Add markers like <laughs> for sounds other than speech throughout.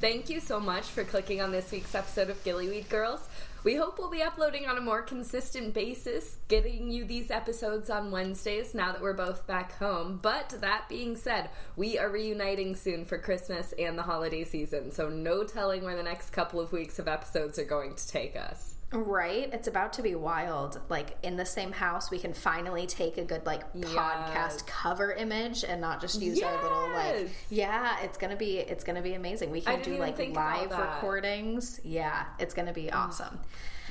Thank you so much for clicking on this week's episode of Gillyweed Girls. We hope we'll be uploading on a more consistent basis, getting you these episodes on Wednesdays now that we're both back home. But that being said, we are reuniting soon for Christmas and the holiday season, so no telling where the next couple of weeks of episodes are going to take us. Right? It's about to be wild. Like in the same house, we can finally take a good like Yes. podcast cover image and not just use our little like yeah, it's going to be it's going to be amazing. We can do like live. Mm. recordings. Yeah, it's going to be awesome.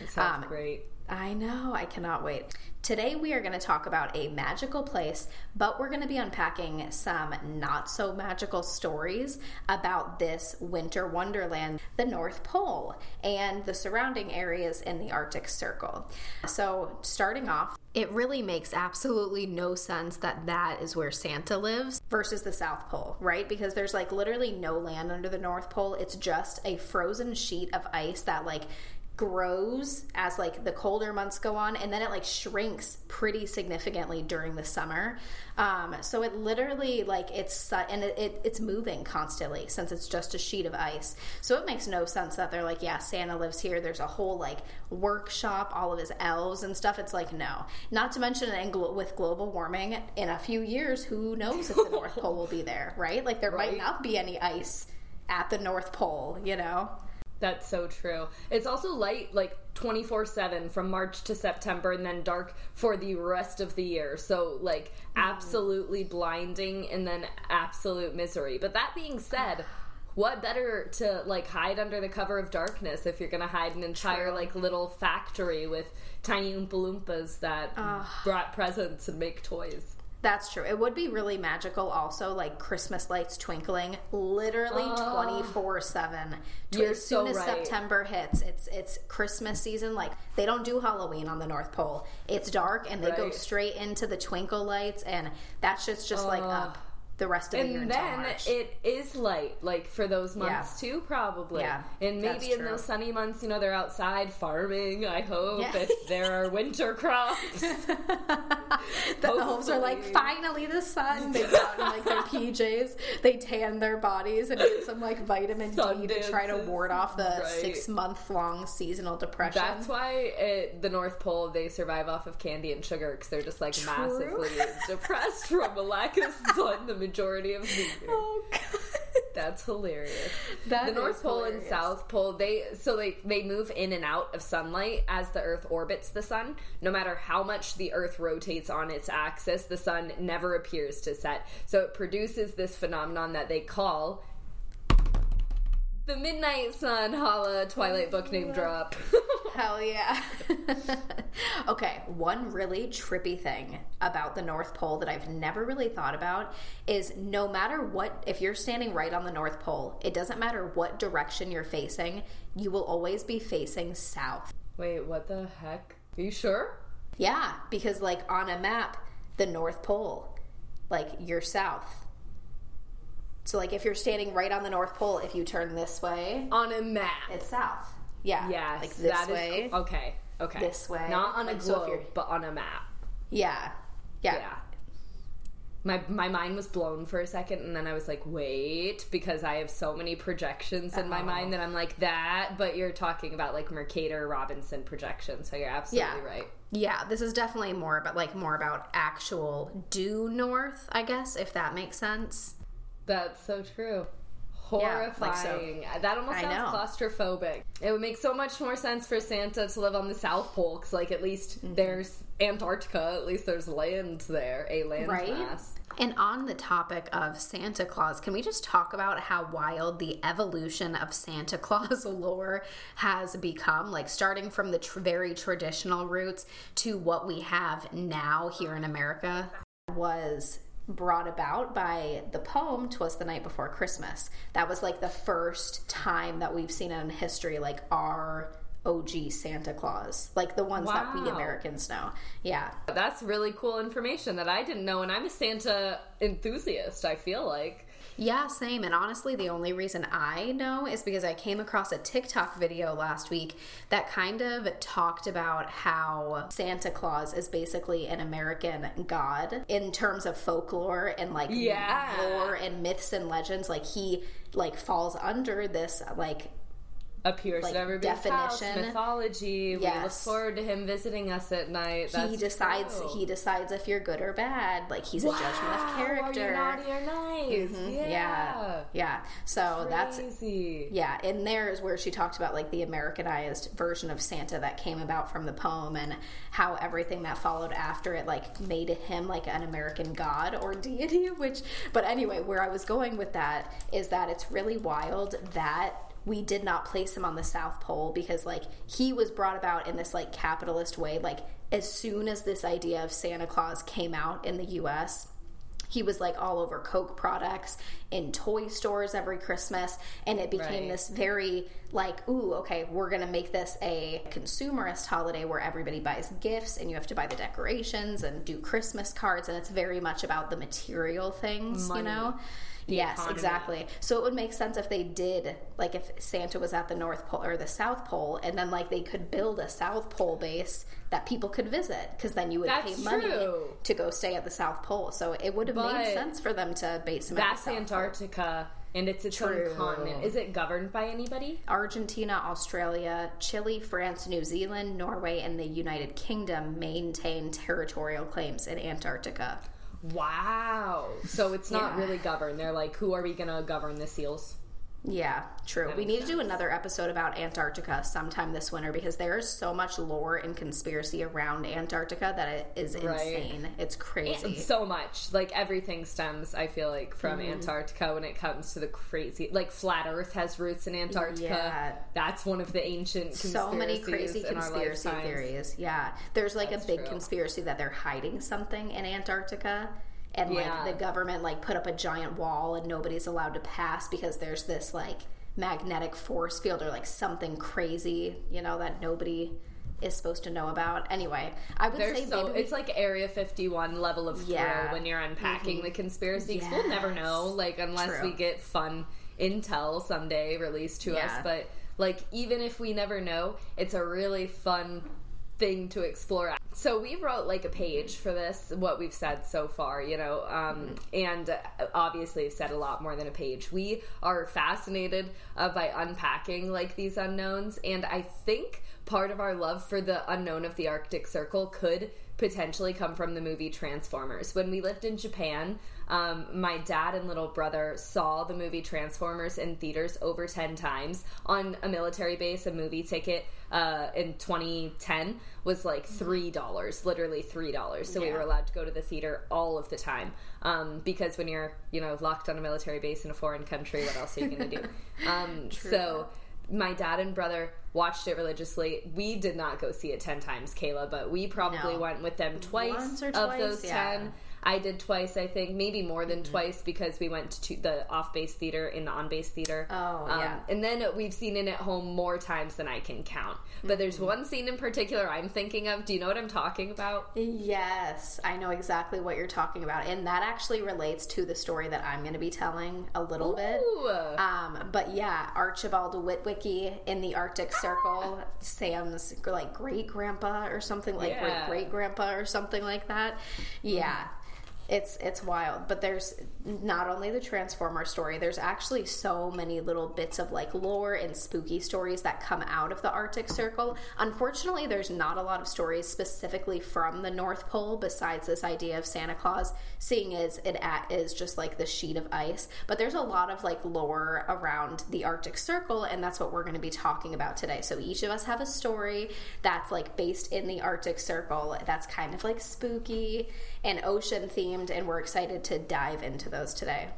It sounds Um, great. I know, I cannot wait. Today we are going to talk about a magical place, but we're going to be unpacking some not so magical stories about this winter wonderland, the North Pole, and the surrounding areas in the Arctic Circle. So, starting off, it really makes absolutely no sense that that is where Santa lives versus the South Pole, right? Because there's like literally no land under the North Pole. It's just a frozen sheet of ice that like grows as like the colder months go on and then it like shrinks pretty significantly during the summer. Um, so it literally like it's and it, it, it's moving constantly since it's just a sheet of ice. So it makes no sense that they're like yeah santa lives here. There's a whole like workshop all of his elves and stuff. It's like no. Not to mention in glo- with global warming in a few years who knows if the north pole will be there right? Like there might not be any ice at the north pole you know That's so true. It's also light like 24 7 from March to September and then dark for the rest of the year. So, like, mm-hmm. absolutely blinding and then absolute misery. But that being said, what better to like hide under the cover of darkness if you're gonna hide an entire like little factory with tiny oompa loompas that brought presents and make toys? That's true. It would be really magical also, like Christmas lights twinkling literally ah. twenty four seven. As soon so as right. September hits, it's it's Christmas season. Like they don't do Halloween on the North Pole. It's dark and they go straight into the twinkle lights and that shit's just like up ah. The rest of the year And then March. it is light, like for those months too, probably. Yeah, and maybe in those sunny months, you know, they're outside farming. I hope Yeah. if there are winter crops. <laughs> the elves are like, finally the sun. <laughs> They go out in like their PJs, they tan their bodies and get some like vitamin Sun D to try to ward off the Right. six month long seasonal depression. That's why it, the North Pole they survive off of candy and sugar because they're just like True. massively depressed from a lack of sun the <laughs> majority of the year. Oh god. That's hilarious. That the North Pole and. South Pole, they so they they move in and out of sunlight as the Earth orbits the sun. No matter how much the Earth rotates on its axis, the sun never appears to set. So it produces this phenomenon that they call the midnight sun. Holla, Twilight book name drop. <laughs> Hell yeah. <laughs> okay, one really trippy thing about the North Pole that I've never really thought about is no matter what, if you're standing right on the North Pole, it doesn't matter what direction you're facing, you will always be facing south. Wait, what the heck? Are you sure? Yeah, because like on a map, the North Pole, like you're south. So like if you're standing right on the North Pole, if you turn this way, On a map. it's south. Yeah. Yeah. Like this that is way. co- okay, okay. This way. not on a Like, so if globe, you're- but on a map. Yeah. Yeah. Yeah. My my mind was blown for a second, and then I was like, "Wait," because I have so many projections in my Oh. mind that I'm like that. But you're talking about like Mercator Robinson projections, so you're absolutely Yeah. right. Yeah, this is definitely more about like more about actual due north, I guess, if that makes sense. That's so true. Yeah, like so- Horrifying. that almost sounds claustrophobic. It would make so much more sense for Santa to live on the South Pole, because like at least Mm-hmm. there's Antarctica. At least there's land there, a land Right? mass. And on the topic of Santa Claus, can we just talk about how wild the evolution of Santa <laughs> Claus lore has become? Like, starting from the tr- very traditional roots to what we have now here in America was brought about by the poem Twas the Night Before Christmas. That was like the first time that we've seen in history, like our OG Santa Claus, like the ones that we Americans know. Yeah. That's really cool information that I didn't know, and I'm a Santa enthusiast. I feel like Yeah, same. And honestly, the only reason I know is because I came across a TikTok video last week that kind of talked about how Santa Claus is basically an American god in terms of folklore and like Yeah. lore and myths and legends. Like he like falls under this like Appears Like, at everybody's house, definition. mythology. We look forward to him visiting us at night. That's he decides true. he decides if you're good or bad. Like he's a judgment of character. Are you naughty or nice? Mm-hmm. Yeah. yeah. Yeah. So that's Yeah, and there is where she talked about like the Americanized version of Santa that came about from the poem and how everything that followed after it like made him like an American god or <laughs> deity, which but anyway, where I was going with that is that it's really wild that we did not place him on the South Pole because like he was brought about in this like capitalist way like as soon as this idea of Santa Claus came out in the US he was like all over Coke products in toy stores every Christmas, and it became Right. this very like, ooh, okay, we're gonna make this a consumerist holiday where everybody buys gifts and you have to buy the decorations and do Christmas cards, and it's very much about the material things, Money. you know. Yes, economy. exactly. So it would make sense if they did, like, if Santa was at the North Pole or the South Pole, and then like they could build a South Pole base that people could visit, because then you would That's pay money true. to go stay at the South Pole. So it would have made sense for them to base them at the That's South Pole. Antarctica, and it's its True. own continent. Is it governed by anybody? Argentina, Australia, Chile, France, New Zealand, Norway, and the United Kingdom maintain territorial claims in Antarctica. Wow. So it's not Yeah. really governed. They're like, who are we going to govern the seals? Yeah, true. We need to do another episode about Antarctica sometime this winter because there is so much lore and conspiracy around Antarctica that it is Right. insane. It's crazy. So much. Like everything stems, I feel like, from Mm-hmm. Antarctica when it comes to the crazy. Like flat Earth has roots in Antarctica. Yeah. That's one of the ancient so many crazy conspiracy theories. Yeah. There's like That's a big true. conspiracy that they're hiding something in Antarctica and Yeah. like the government like put up a giant wall and nobody's allowed to pass because there's this like magnetic force field or like something crazy, you know, that nobody is supposed to know about. Anyway, I would They're say so we- it's like Area 51 level of thrill Yeah. Mm-hmm. when you're unpacking the conspiracies. We'll never know, like unless True. we get fun intel someday released to us. But like even if we never know, it's a really fun thing to explore. So we wrote like a page for this, what we've said so far, you know, um, and uh, obviously said a lot more than a page. We are fascinated uh, by unpacking like these unknowns, and I think part of our love for the unknown of the Arctic Circle could potentially come from the movie Transformers. When we lived in Japan, um, my dad and little brother saw the movie Transformers in theaters over 10 times. On a military base, a movie ticket uh, in 2010 was like $3, literally $3. So we were allowed to go to the theater all of the time. Um, because when you're, you know, locked on a military base in a foreign country, what else are you going to do? <laughs> Um, so my dad and brother watched it religiously. We did not go see it 10 times, Kayla, but we probably No. went with them twice or of those yeah. 10. I did twice, I think, maybe more than Mm-hmm. twice because we went to the off base theater in the on base theater. Oh, Um, yeah. And then we've seen it at home more times than I can count. But there's Mm-hmm. one scene in particular I'm thinking of. Do you know what I'm talking about? Yes, I know exactly what you're talking about. And that actually relates to the story that I'm going to be telling a little bit. Um, but yeah, Archibald Witwicky in the Arctic Circle, Sam's like great grandpa or something like Yeah. great great grandpa or something like that. Yeah. It's it's wild, but there's not only the Transformer story. There's actually so many little bits of like lore and spooky stories that come out of the Arctic Circle. Unfortunately, there's not a lot of stories specifically from the North Pole besides this idea of Santa Claus, seeing as it at, is just like the sheet of ice. But there's a lot of like lore around the Arctic Circle, and that's what we're going to be talking about today. So each of us have a story that's like based in the Arctic Circle that's kind of like spooky and ocean themed, and we're excited to dive into those today.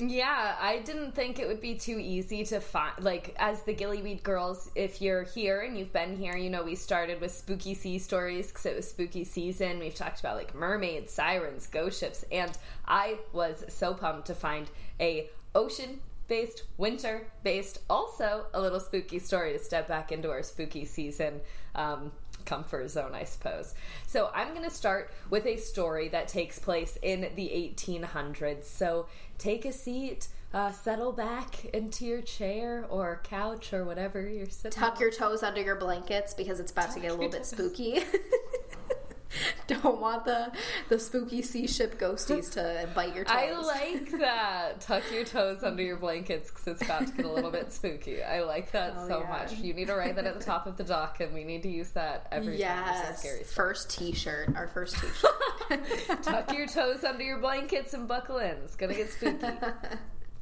Yeah, I didn't think it would be too easy to find. Like, as the Gillyweed girls, if you're here and you've been here, you know, we started with spooky sea stories because it was spooky season. We've talked about like mermaids, sirens, ghost ships, and I was so pumped to find a ocean based, winter based, also a little spooky story to step back into our spooky season. Um, comfort zone, I suppose. So I'm going to start with a story that takes place in the 1800s. So take a seat, uh, settle back into your chair or couch or whatever you're sitting. Tuck your toes under your blankets because it's about to get a little bit spooky. <laughs> <laughs> Don't want the the spooky sea ship ghosties to bite your toes. I like <laughs> that. Tuck your toes under your blankets because it's about to get a little bit spooky. I like that Oh, so yeah. much. You need to write that at the top of the dock, and we need to use that every time. Yes, first T-shirt. Our first <laughs> T-shirt. Tuck your toes under your blankets and buckle in. It's gonna get spooky.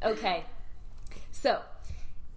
Okay. So,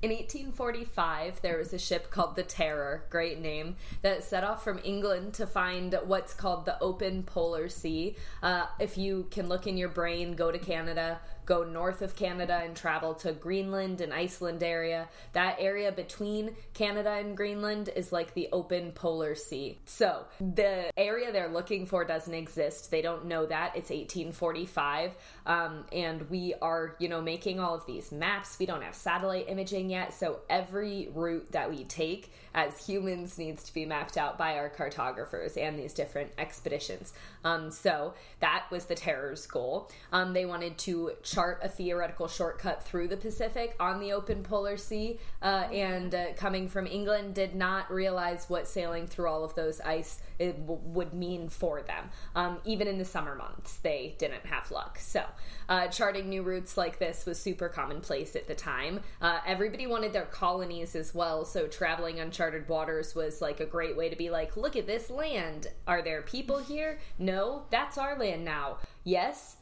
in 1845, there was a ship called the Terror, great name, that set off from England to find what's called the open polar sea. Uh, if you can look in your brain, go to Canada, go north of Canada and travel to Greenland and Iceland area. That area between Canada and Greenland is like the open polar sea. So, the area they're looking for doesn't exist. They don't know that. It's 1845. Um, and we are, you know, making all of these maps. We don't have satellite imaging yet. So, every route that we take as humans needs to be mapped out by our cartographers and these different expeditions. Um, so, that was the Terror's goal. Um, they wanted to chart a theoretical shortcut through the Pacific on the open polar sea. Uh, and uh, coming from England, did not realize what sailing through all of those ice it w- would mean for them. Um, even in the summer months, they didn't have luck. So, uh, charting new routes like this was super commonplace at the time. Uh, everybody wanted their colonies as well, so traveling uncharted waters was like a great way to be like, look at this land. Are there people here? No, that's our land now. Yes,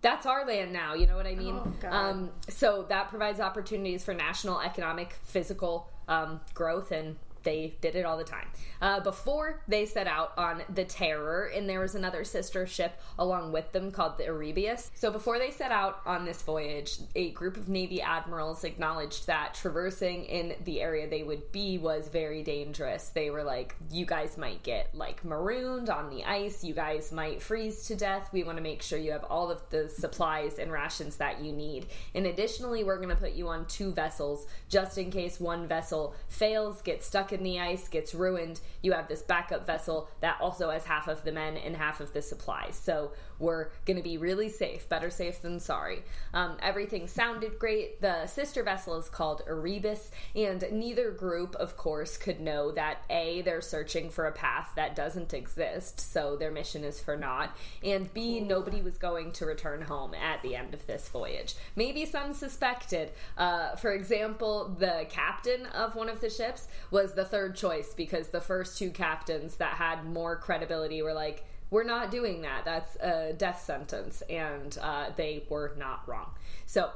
that's our land now. You know what I mean? Oh, Um, so that provides opportunities for national economic, physical um, growth, and they did it all the time. Uh, before they set out on the Terror, and there was another sister ship along with them called the Erebus. So before they set out on this voyage, a group of Navy admirals acknowledged that traversing in the area they would be was very dangerous. They were like, you guys might get like marooned on the ice, you guys might freeze to death. We want to make sure you have all of the supplies and rations that you need. And additionally, we're going to put you on two vessels just in case one vessel fails, gets stuck in the ice, gets ruined. You have this backup vessel that also has half of the men and half of the supplies. So we're going to be really safe. Better safe than sorry. Um, everything sounded great. The sister vessel is called Erebus, and neither group, of course, could know that A, they're searching for a path that doesn't exist, so their mission is for naught, and B, nobody was going to return home at the end of this voyage. Maybe some suspected. Uh, for example, the captain of one of the ships was the third choice because the first two captains that had more credibility were like, we're not doing that. That's a death sentence. And uh, they were not wrong. So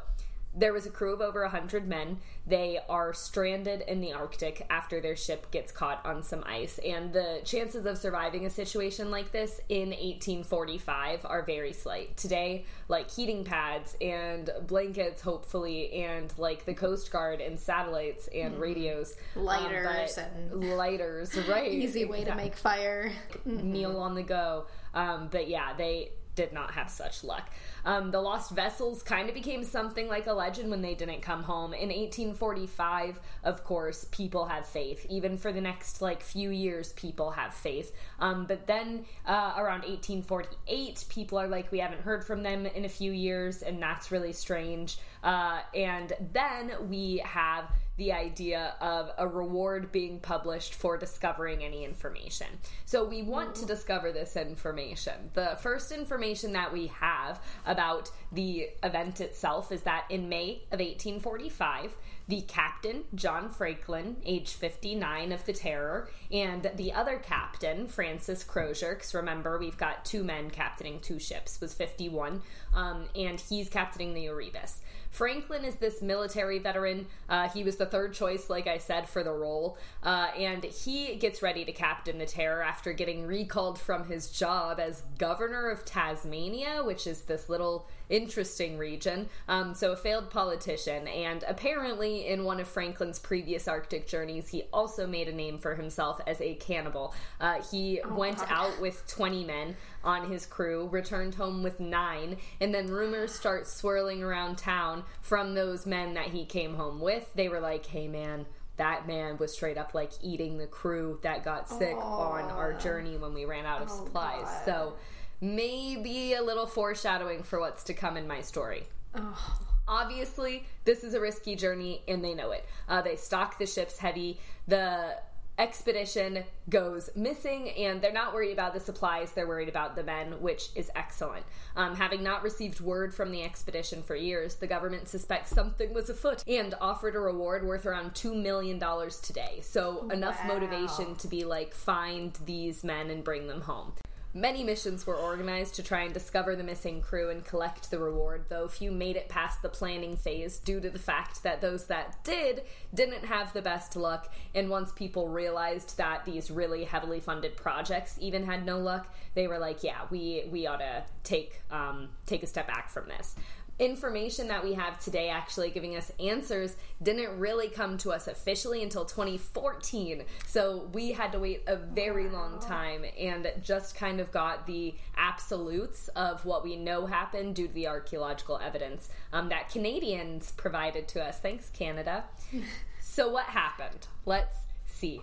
there was a crew of over 100 men. They are stranded in the Arctic after their ship gets caught on some ice. And the chances of surviving a situation like this in 1845 are very slight. Today, like heating pads and blankets, hopefully, and like the Coast Guard and satellites and radios. um, Lighters but- and- lighters, <laughs> right? <laughs> Easy way to make fire. meal <laughs> on the go. Um, but yeah, they did not have such luck. Um, the lost vessels kind of became something like a legend when they didn't come home. In 1845, of course, people have faith. Even for the next like few years, people have faith. Um, but then uh, around 1848, people are like, we haven't heard from them in a few years, and that's really strange. Uh, and then we have the idea of a reward being published for discovering any information. So we want to discover this information. The first information that we have about the event itself is that in May of 1845, the captain, John Franklin, age 59 of the Terror, and the other captain, Francis Crozier, because remember, we've got two men captaining two ships, was 51, um, and he's captaining the Erebus. Franklin is this military veteran. Uh, he was the third choice, like I said, for the role. Uh, and he gets ready to captain the Terror after getting recalled from his job as governor of Tasmania, which is this little interesting region. Um, so, a failed politician. And apparently, in one of Franklin's previous Arctic journeys, he also made a name for himself as a cannibal. Uh, he went God. out with 20 men on his crew, returned home with nine, and then rumors start swirling around town from those men that he came home with. They were like, hey man, that man was straight up like eating the crew that got sick on our journey when we ran out of Oh, supplies. God. So maybe a little foreshadowing for what's to come in my story. Oh, Obviously, this is a risky journey and they know it. Uh, they stock the ships heavy. The expedition goes missing and they're not worried about the supplies they're worried about the men which is excellent um, having not received word from the expedition for years the government suspects something was afoot and offered a reward worth around $2 million today so enough Wow. motivation to be like find these men and bring them home Many missions were organized to try and discover the missing crew and collect the reward, though few made it past the planning phase due to the fact that those that did didn't have the best luck. And once people realized that these really heavily funded projects even had no luck, they were like, "Yeah, we we ought to take um, take a step back from this." Information that we have today actually giving us answers didn't really come to us officially until 2014 so we had to wait a very long time and just kind of got the absolutes of what we know happened due to the archaeological evidence um, that canadians provided to us. Thanks canada. <laughs> So what happened? Let's see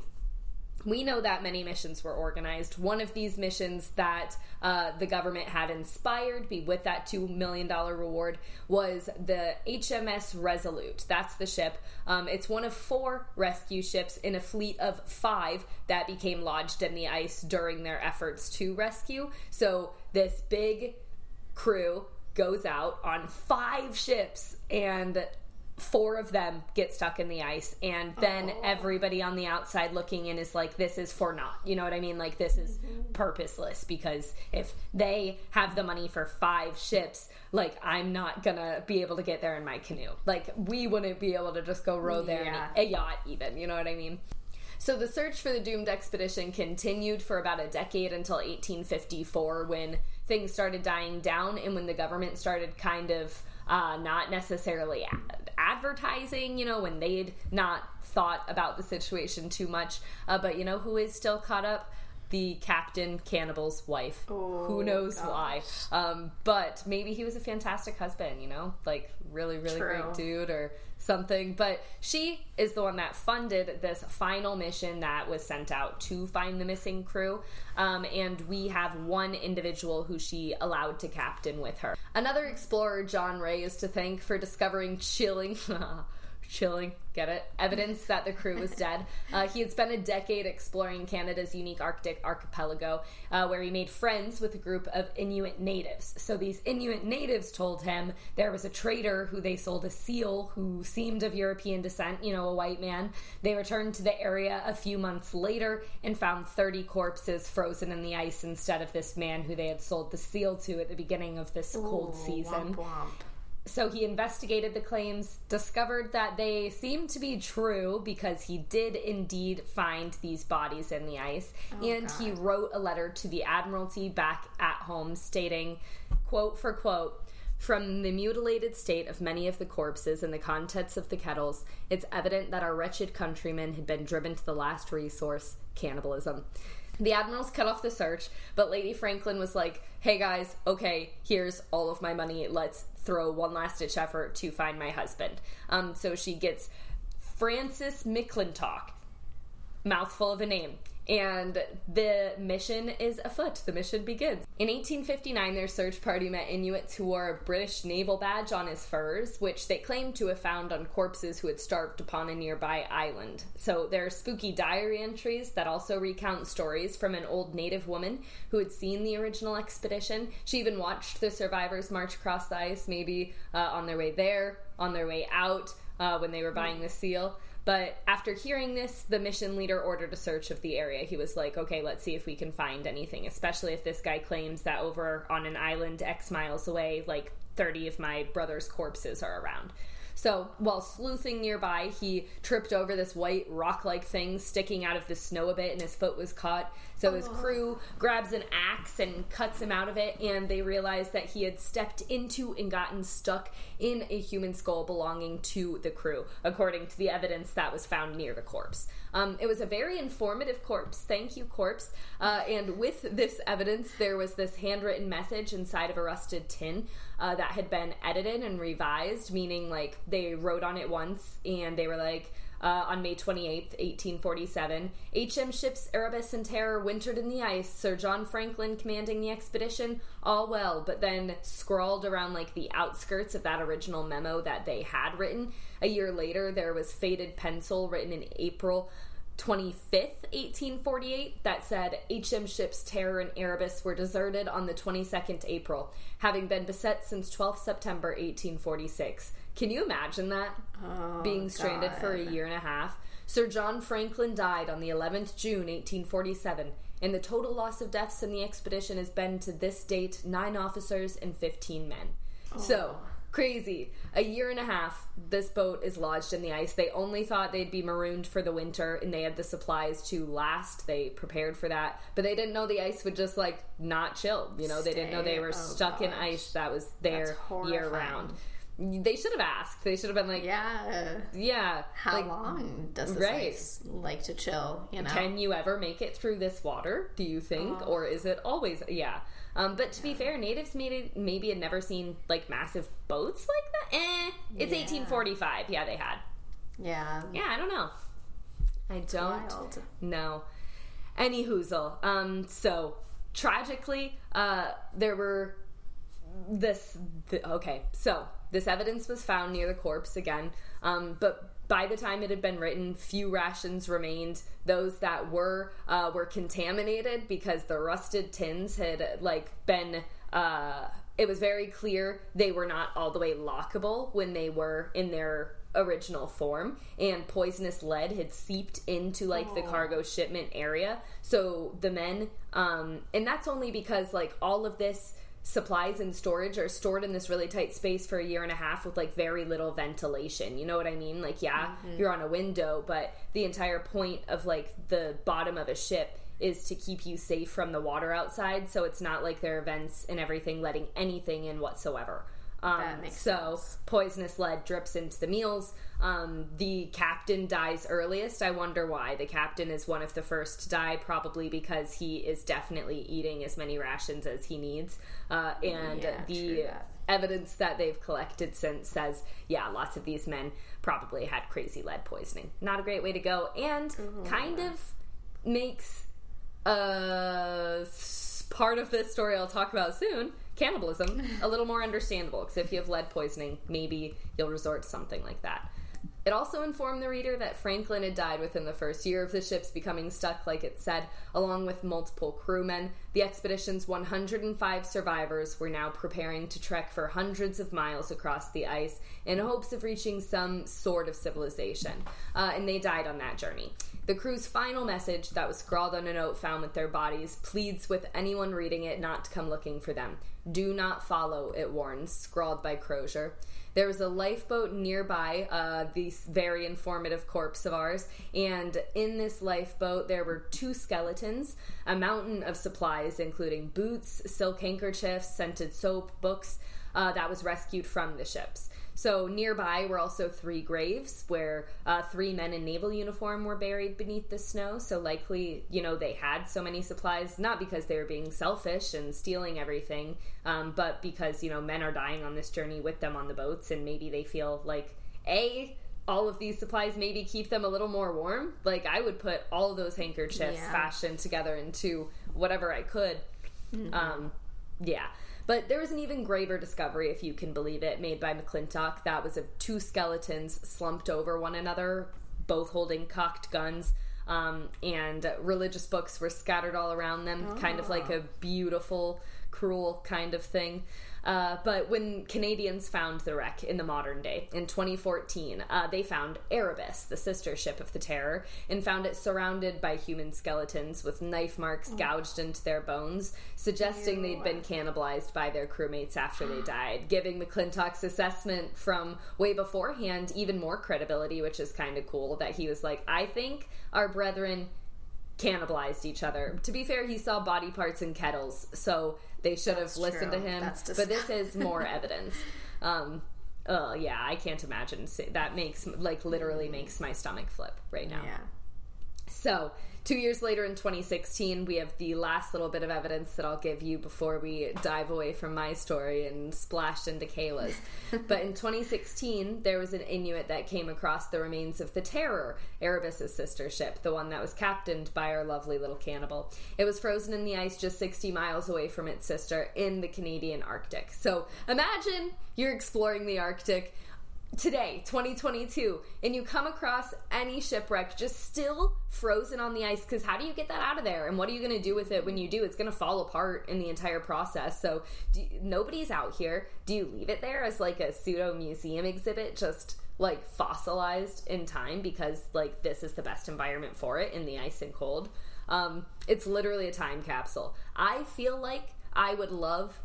we know that many missions were organized. One of these missions that uh, the government had inspired, be with that $2 million reward, was the HMS Resolute. That's the ship. Um, it's one of four rescue ships in a fleet of five that became lodged in the ice during their efforts to rescue. So this big crew goes out on five ships and four of them get stuck in the ice and then everybody on the outside looking in is like this is for naught. You know what i mean? Like this is purposeless because if they have the money for five ships like i'm not gonna be able to get there in my canoe. Like we wouldn't be able to just go row there Yeah. in a yacht even you know what i mean? So the search for the doomed expedition continued for about a decade until 1854 when things started dying down and when the government started kind of uh, not necessarily advertising, you know, when they'd not thought about the situation too much. Uh, but you know who is still caught up? The Captain Cannibal's wife. Oh, who knows gosh. why? Um, but maybe he was a fantastic husband, you know, like really, really True. great dude or something. But she is the one that funded this final mission that was sent out to find the missing crew. Um, and we have one individual who she allowed to captain with her. Another explorer, John Rae, is to thank for discovering chilling. <laughs> Chilling, get it? Evidence that the crew was dead. Uh, he had spent a decade exploring Canada's unique Arctic archipelago, uh, where he made friends with a group of Inuit natives. So these Inuit natives told him there was a trader who they sold a seal who seemed of European descent, you know, a white man. They returned to the area a few months later and found 30 corpses frozen in the ice instead of this man who they had sold the seal to at the beginning of this cold season. womp womp. So he investigated the claims, discovered that they seemed to be true because he did indeed find these bodies in the ice. Oh, and he wrote a letter to the Admiralty back at home stating, quote for quote, from the mutilated state of many of the corpses and the contents of the kettles, it's evident that our wretched countrymen had been driven to the last resource cannibalism. The admirals cut off the search, but Lady Franklin was like, hey guys, okay, here's all of my money. Let's throw one last ditch effort to find my husband. Um, so she gets Francis McClintock, mouthful of a name. And the mission is afoot. The mission begins. In 1859, their search party met Inuits who wore a British naval badge on his furs, which they claimed to have found on corpses who had starved upon a nearby island. So there are spooky diary entries that also recount stories from an old native woman who had seen the original expedition. She even watched the survivors march across the ice, maybe uh, on their way there, on their way out, uh, when they were buying the seal. But after hearing this, the mission leader ordered a search of the area. He was like, okay, let's see if we can find anything, especially if this guy claims that over on an island X miles away, like 30 of my brother's corpses are around. So while sleuthing nearby, he tripped over this white rock like thing sticking out of the snow a bit, and his foot was caught. So his crew grabs an axe and cuts him out of it, and they realize that he had stepped into and gotten stuck in a human skull belonging to the crew, according to the evidence that was found near the corpse. Um, it was a very informative corpse. Thank you, corpse. Uh, and with this evidence, there was this handwritten message inside of a rusted tin uh, that had been edited and revised, meaning like they wrote on it once and they were like, Uh, on May 28, 1847, HM ships Erebus and Terror wintered in the ice. Sir John Franklin commanding the expedition, all well, but then scrawled around like the outskirts of that original memo that they had written. A year later, there was faded pencil written in April 25th, 1848, that said HM ships Terror and Erebus were deserted on the 22nd April, having been beset since 12th September 1846. Can you imagine that? Oh, Being stranded God. for a year and a half. Sir John Franklin died on the 11th June 1847, and the total loss of deaths in the expedition has been to this date nine officers and 15 men. So, crazy. A year and a half, this boat is lodged in the ice. They only thought they'd be marooned for the winter, and they had the supplies to last. They prepared for that, but they didn't know the ice would just like not chill. You know, they didn't know they were oh, stuck in ice that was there year round. They should have asked. They should have been like, Yeah. yeah, How like, long does this right. ice like to chill? You know. Can you ever make it through this water? Do you think, Oh. or is it always? Yeah. Um, but to be fair, natives maybe maybe had never seen like massive boats like that. Eh, it's Yeah. 1845. Yeah, they had. yeah. Yeah, I don't know. I don't Wild. know. Any hoozle. Um, so tragically, uh, there were this. th- okay, so this evidence was found near the corpse again, um, but by the time it had been written, few rations remained. Those that were uh, were contaminated because the rusted tins had like been. Uh, it was very clear they were not all the way lockable when they were in their original form and poisonous lead had seeped into like the cargo shipment area so the men um and that's only because like all of this supplies and storage are stored in this really tight space for a year and a half with like very little ventilation you know what i mean? Like yeah mm-hmm. you're on a window but the entire point of like the bottom of a ship is to keep you safe from the water outside so it's not like there are vents and everything letting anything in whatsoever um, so sense. poisonous lead drips into the meals. Um, the captain dies earliest. I wonder why. The captain is one of the first to die, probably because he is definitely eating as many rations as he needs. Uh, and Yeah, the evidence that they've collected since says, yeah, lots of these men probably had crazy lead poisoning. Not a great way to go, and kind of makes uh, s- part of this story I'll talk about soon cannibalism a little more understandable because if you have lead poisoning, maybe you'll resort to something like that. It also informed the reader that Franklin had died within the first year of the ship's becoming stuck, like it said, along with multiple crewmen. The expedition's 105 survivors were now preparing to trek for hundreds of miles across the ice in hopes of reaching some sort of civilization, uh, and they died on that journey. The crew's final message that was scrawled on a note found with their bodies pleads with anyone reading it not to come looking for them. Do not follow, it warns, scrawled by Crozier. There was a lifeboat nearby, uh, this very informative corpse of ours, and in this lifeboat there were two skeletons, a mountain of supplies, including boots, silk handkerchiefs, scented soap, books, uh, that was rescued from the ships. So nearby were also three graves where uh, three men in naval uniform were buried beneath the snow. So likely, you know, they had so many supplies not because they were being selfish and stealing everything, um, but because you know men are dying on this journey with them on the boats, and maybe they feel like a all of these supplies maybe keep them a little more warm. Like I would put all of those handkerchiefs Yeah. fashioned together into whatever I could. Um, yeah. But there was an even graver discovery, if you can believe it, made by McClintock. That was of two skeletons slumped over one another, both holding cocked guns. Um, and religious books were scattered all around them, kind of like a beautiful, cruel kind of thing. Uh, but when Canadians found the wreck in the modern day in 2014, uh, they found Erebus, the sister ship of the Terror, and found it surrounded by human skeletons with knife marks gouged into their bones, suggesting Ew. they'd been cannibalized by their crewmates after they died, giving McClintock's assessment from way beforehand even more credibility, which is kind of cool. That he was like, I think our brethren cannibalized each other. To be fair, he saw body parts in kettles, so they should That's have listened true. to him. But this is more <laughs> evidence. Um, oh yeah, I can't imagine. That makes like literally makes my stomach flip right now. Yeah. So, two years later in 2016, we have the last little bit of evidence that I'll give you before we dive away from my story and splash into Kayla's. <laughs> but in 2016, there was an Inuit that came across the remains of the Terror, Erebus' sister ship, the one that was captained by our lovely little cannibal. It was frozen in the ice just 60 miles away from its sister in the Canadian Arctic. So, imagine you're exploring the Arctic today, 2022, and you come across any shipwreck just still frozen on the ice, because how do you get that out of there? And what are you going to do with it when you do? It's going to fall apart in the entire process. So you, nobody's out here. Do you leave it there as like a pseudo museum exhibit, just like fossilized in time because like this is the best environment for it in the ice and cold? Um, it's literally a time capsule. I feel like I would love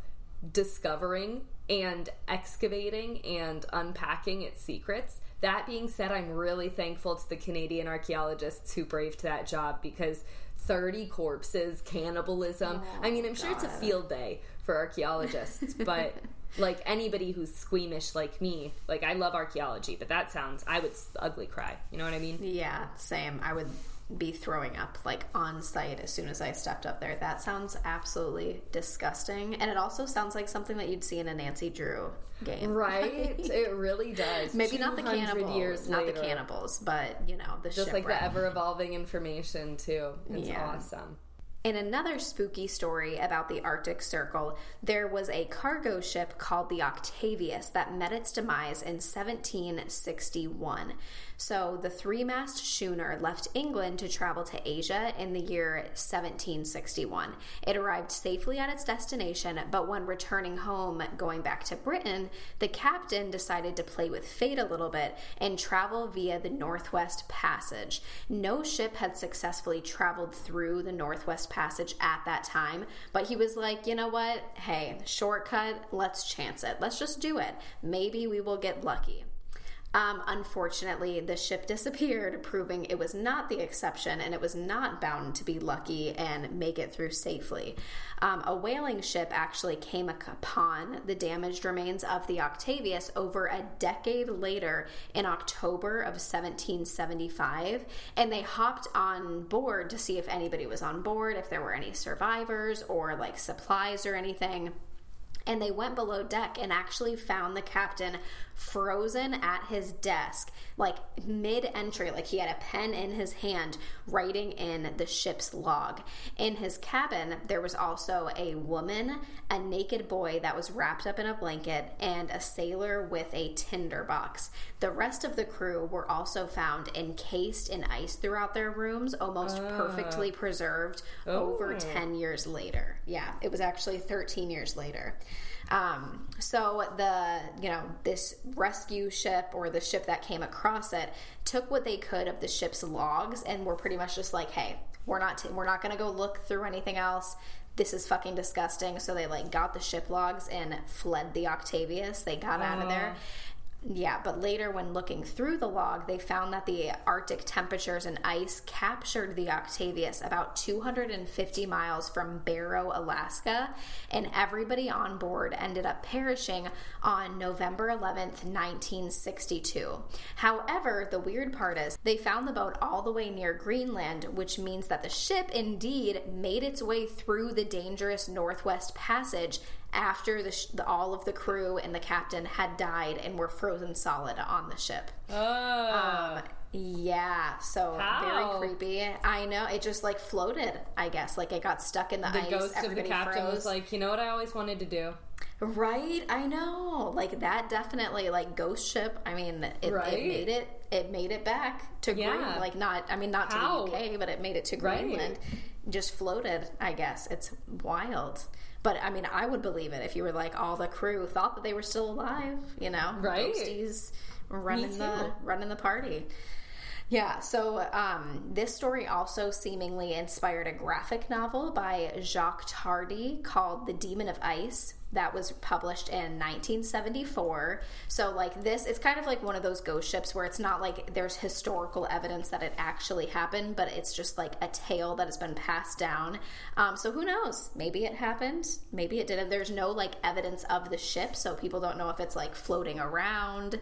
discovering and excavating and unpacking its secrets. That being said, I'm really thankful to the Canadian archaeologists who braved that job because 30 corpses, cannibalism. Oh, I mean, I'm God. sure it's a field day for archaeologists, <laughs> but like anybody who's squeamish like me, like I love archaeology, but that sounds, I would ugly cry. You know what I mean? Yeah, same. I would be throwing up like on site as soon as I stepped up there. That sounds absolutely disgusting. And it also sounds like something that you'd see in a Nancy Drew game. Right? <laughs> it really does. Maybe not the cannibals, years not later. the cannibals, but you know, the Just like the ever evolving information too. It's yeah. awesome. In another spooky story about the Arctic Circle, there was a cargo ship called the Octavius that met its demise in 1761. So the three mast schooner left England to travel to Asia in the year 1761. It arrived safely at its destination, but when returning home, going back to Britain, the captain decided to play with fate a little bit and travel via the Northwest Passage. No ship had successfully traveled through the Northwest Passage at that time, but he was like, you know what? Hey, shortcut, let's chance it. Let's just do it. Maybe we will get lucky. Um, unfortunately, the ship disappeared, proving it was not the exception and it was not bound to be lucky and make it through safely. Um, a whaling ship actually came upon the damaged remains of the Octavius over a decade later in October of 1775, and they hopped on board to see if anybody was on board, if there were any survivors or like supplies or anything and they went below deck and actually found the captain frozen at his desk, like mid entry, like he had a pen in his hand writing in the ship's log. In his cabin, there was also a woman, a naked boy that was wrapped up in a blanket, and a sailor with a tinder box. The rest of the crew were also found encased in ice throughout their rooms, almost uh, perfectly preserved oh. over 10 years later. Yeah, it was actually 13 years later. Um, so the you know this rescue ship or the ship that came across it took what they could of the ship's logs and were pretty much just like, hey, we're not t- we're not going to go look through anything else. This is fucking disgusting. So they like got the ship logs and fled the Octavius. They got out of there. Yeah, but later, when looking through the log, they found that the Arctic temperatures and ice captured the Octavius about 250 miles from Barrow, Alaska, and everybody on board ended up perishing on November 11th, 1962. However, the weird part is they found the boat all the way near Greenland, which means that the ship indeed made its way through the dangerous Northwest Passage after the, sh- the, all of the crew and the captain had died and were frozen solid on the ship. Oh. Um, yeah, so How? very creepy. I know it just like floated. I guess like it got stuck in the, the ice. ghost Everybody of the captain froze. was like, you know what I always wanted to do. Right, I know. Like that definitely like ghost ship. I mean, it, right? it made it. It made it back to yeah. Greenland. Like not. I mean, not How? to the UK, but it made it to Greenland. Right. Just floated. I guess it's wild. But I mean, I would believe it if you were like all the crew thought that they were still alive. You know, right? Ghosties running the running the party. Yeah, so um, this story also seemingly inspired a graphic novel by Jacques Tardi called The Demon of Ice that was published in 1974. So, like, this, it's kind of like one of those ghost ships where it's not like there's historical evidence that it actually happened, but it's just like a tale that has been passed down. Um, so, who knows? Maybe it happened, maybe it didn't. There's no like evidence of the ship, so people don't know if it's like floating around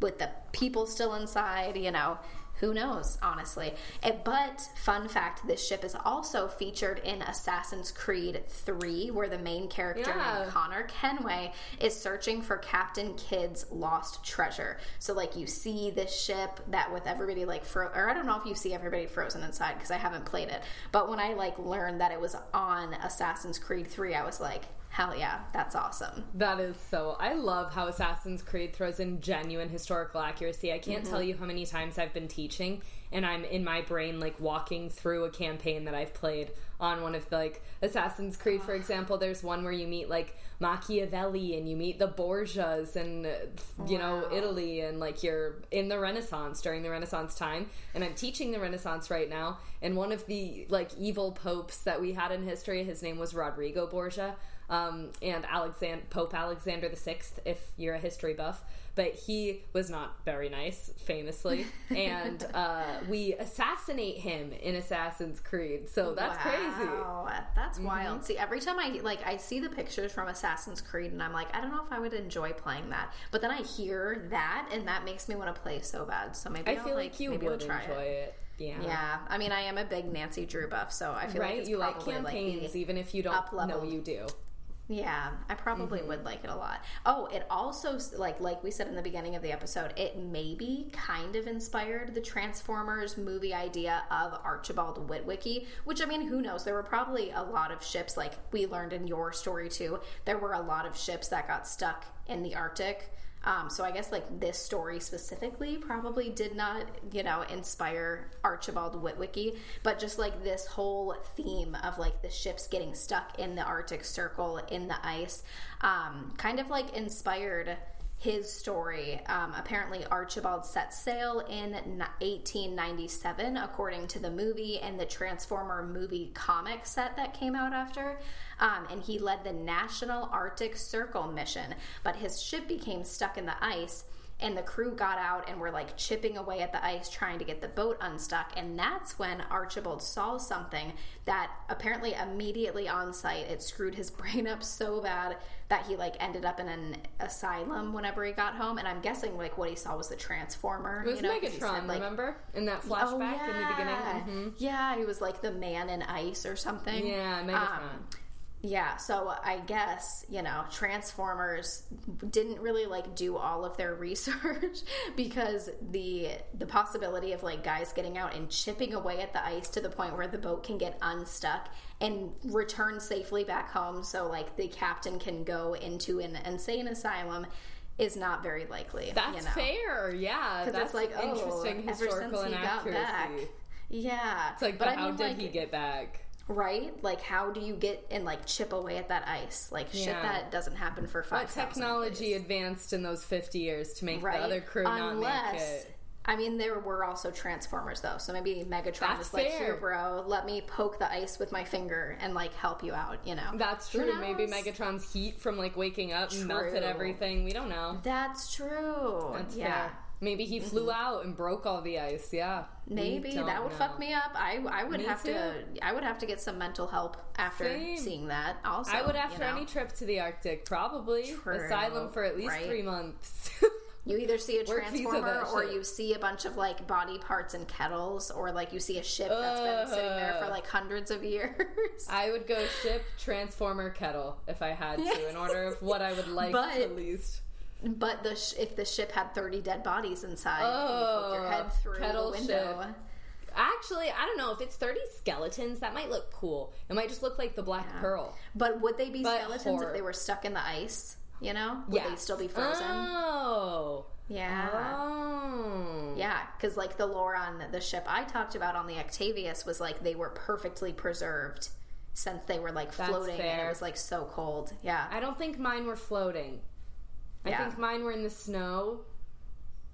with the people still inside, you know who knows, honestly. It, but, fun fact this ship is also featured in Assassin's Creed 3, where the main character Yeah. named Connor Kenway is searching for Captain Kidd's lost treasure. So, like, you see this ship that with everybody, like, fro- or I don't know if you see everybody frozen inside because I haven't played it. But when I, like, learned that it was on Assassin's Creed 3, I was like, hell yeah, that's awesome. That is so. I love how Assassin's Creed throws in genuine historical accuracy. I can't tell mm-hmm. you how many times I've been teaching and I'm in my brain like walking through a campaign that I've played on one of the, like Assassin's Creed, for ah. example. There's one where you meet like Machiavelli and you meet the Borgias and you know Italy and like you're in the Renaissance during the Renaissance time. And I'm teaching the Renaissance right now. And one of the like evil popes that we had in history, his name was Rodrigo Borgia um, and Alexand- Pope Alexander VI, if you're a history buff. But he was not very nice, famously, <laughs> and uh, we assassinate him in Assassin's Creed. So that's crazy. Mm-hmm. That's wild. See, every time I like I see the pictures from Assassin's Creed and I'm like, I don't know if I would enjoy playing that. But then I hear that and that makes me want to play so bad. So maybe I I'll, feel like you maybe I'll would try enjoy it. it. Yeah. Yeah, I mean, I am a big Nancy Drew buff, so I feel like Right? it's You like campaigns, like even if you don't know you do. Yeah, I probably Mm-hmm. would like it a lot. Oh, it also like like we said in the beginning of the episode, it maybe kind of inspired the Transformers movie idea of Archibald Witwicky, which I mean, who knows? There were probably a lot of ships like we learned in your story too. There were a lot of ships that got stuck in the Arctic. Um, so I guess like this story specifically probably did not, you know, inspire Archibald Witwicky, but just like this whole theme of like the ships getting stuck in the Arctic Circle in the ice, um, kind of like inspired his story. Um, apparently, Archibald set sail in 1897, according to the movie and the Transformer movie comic set that came out after. Um, and he led the National Arctic Circle mission, but his ship became stuck in the ice. And the crew got out and were like chipping away at the ice trying to get the boat unstuck. And that's when Archibald saw something that apparently immediately on sight it screwed his <laughs> brain up so bad that he like ended up in an asylum whenever he got home. And I'm guessing like what he saw was the Transformer. It was you know, Megatron, said, like, remember? In that Oh, flashback in the beginning? Mhm. Yeah, he was like the man in ice or something. Yeah, Megatron. Um, yeah, so I guess, you know, Transformers didn't really like do all of their <laughs> research because the the possibility of like guys getting out and chipping away at the ice to the point where the boat can get unstuck and return safely back home so like the captain can go into an insane asylum is not very likely. That's you know? fair. Yeah. because That's it's like oh, interesting ever historical since he got inaccuracy. back. Yeah, It's like, but but I how mean, did like, he get back? Right? Like, how do you get and like chip away at that ice? Like shit that doesn't happen for five. What technology advanced in those 50 years to make right? the other crew not make it? I mean, there were also Transformers though, so maybe Megatron That's was like, fair. "Here, bro, let me poke the ice with my finger and like help you out." You know, That's true. Maybe? Megatron's heat from like waking up melted True. everything. We don't know. That's true. That's yeah. fair. Maybe he mm-hmm. flew out and broke all the ice. Yeah. Maybe that would know. fuck me up. I I would Me have to I would have to get some mental help after Same. seeing that. Also, I would you after know. any trip to the Arctic, probably True, asylum for at least right? three months. You either see a <laughs> transformer or you see a bunch of like body parts and kettles or like you see a ship that's been sitting there for like hundreds of years. I would go ship transformer kettle if I had to, <laughs> in order of what I would like But- to least. But the sh- if the ship had 30 dead bodies inside, you poke your Oh, head through the window. ship. Actually, I don't know if it's thirty skeletons. That might look cool. It might just look like the Black Pearl. But would they be But skeletons horror. if they were stuck in the ice? You know, would they still be frozen? Oh. yeah. Oh. Yeah, because like the lore on the ship I talked about on the Octavius was like they were perfectly preserved since they were like That's floating and it was like so cold. Yeah. I don't think mine were floating. I Yeah. think mine were in the snow,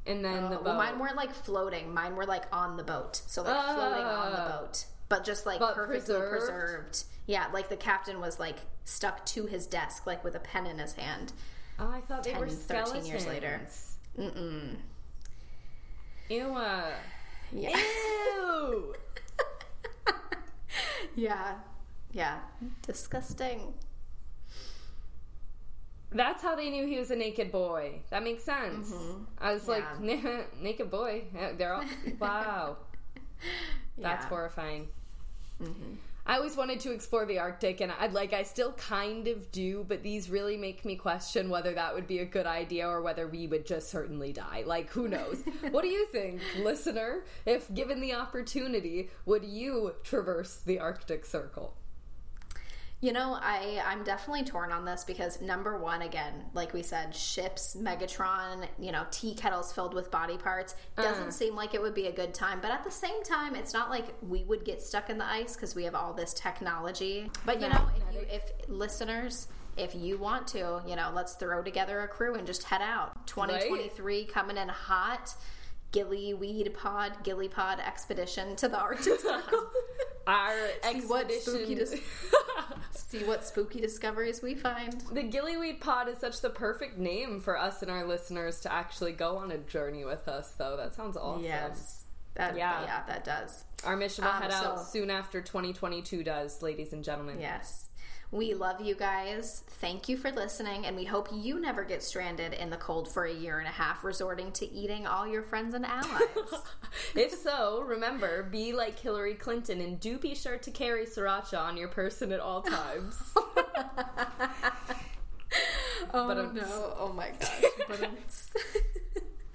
and then the Oh, boat. well, mine weren't like floating. Mine were like on the boat. So like floating on the Oh. boat. But just like But perfectly preserved? preserved. Yeah, like the captain was like stuck to his desk like with a pen in his hand. oh, I thought they were 13 skeletons. years later. Mm-mm. Ew. uh, Yeah. Ew. <laughs> yeah. Yeah. Disgusting. That's how they knew he was a naked boy. That makes sense. Mm-hmm. I was like, <laughs> naked boy. They're all <laughs> wow. That's Yeah. horrifying. Mm-hmm. I always wanted to explore the Arctic, and I'd like I still kind of do, but these really make me question whether that would be a good idea or whether we would just certainly die. Like, who knows? <laughs> what do you think, listener? If given the opportunity, would you traverse the Arctic Circle? You know, I I'm definitely torn on this because number one, again, like we said, ships, Megatron, you know, tea kettles filled with body parts doesn't mm. seem like it would be a good time. But at the same time, it's not like we would get stuck in the ice because we have all this technology. But you know, if you if listeners. If you want to, you know, let's throw together a crew and just head out. 2023 coming in hot. Gillyweed Pod, Gilly Pod expedition to the Arctic <laughs> Circle. Our <laughs> See what spooky. <laughs> See what spooky discoveries we find. The Gillyweed Pod is such the perfect name for us and our listeners to actually go on a journey with us, though. That sounds awesome. Yes. That, Yeah. yeah. that does. Our mission will Um, head out so- soon after 2022 does, ladies and gentlemen. Yes. We love you guys. Thank you for listening, and we hope you never get stranded in the cold for a year and a half, resorting to eating all your friends and allies. <laughs> If so, remember, be like Hillary Clinton and do be sure to carry sriracha on your person at all times. <laughs> <laughs> oh But, no! Oh my gosh! But,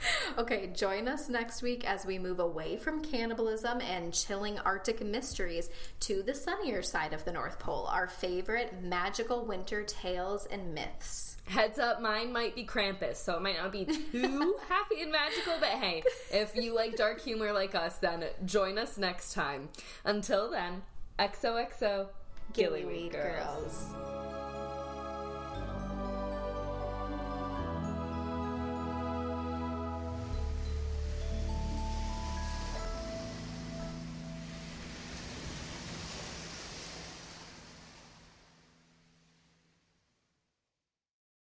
<laughs> okay, join us next week as we move away from cannibalism and chilling Arctic mysteries to the sunnier side of the North Pole. Our favorite magical winter tales and myths. Heads up, mine might be Krampus, so it might not be too <laughs> happy and magical, but hey, if you like dark humor like us, then join us next time. Until then, XOXO, Gillyweed Gillyweed Girls. girls.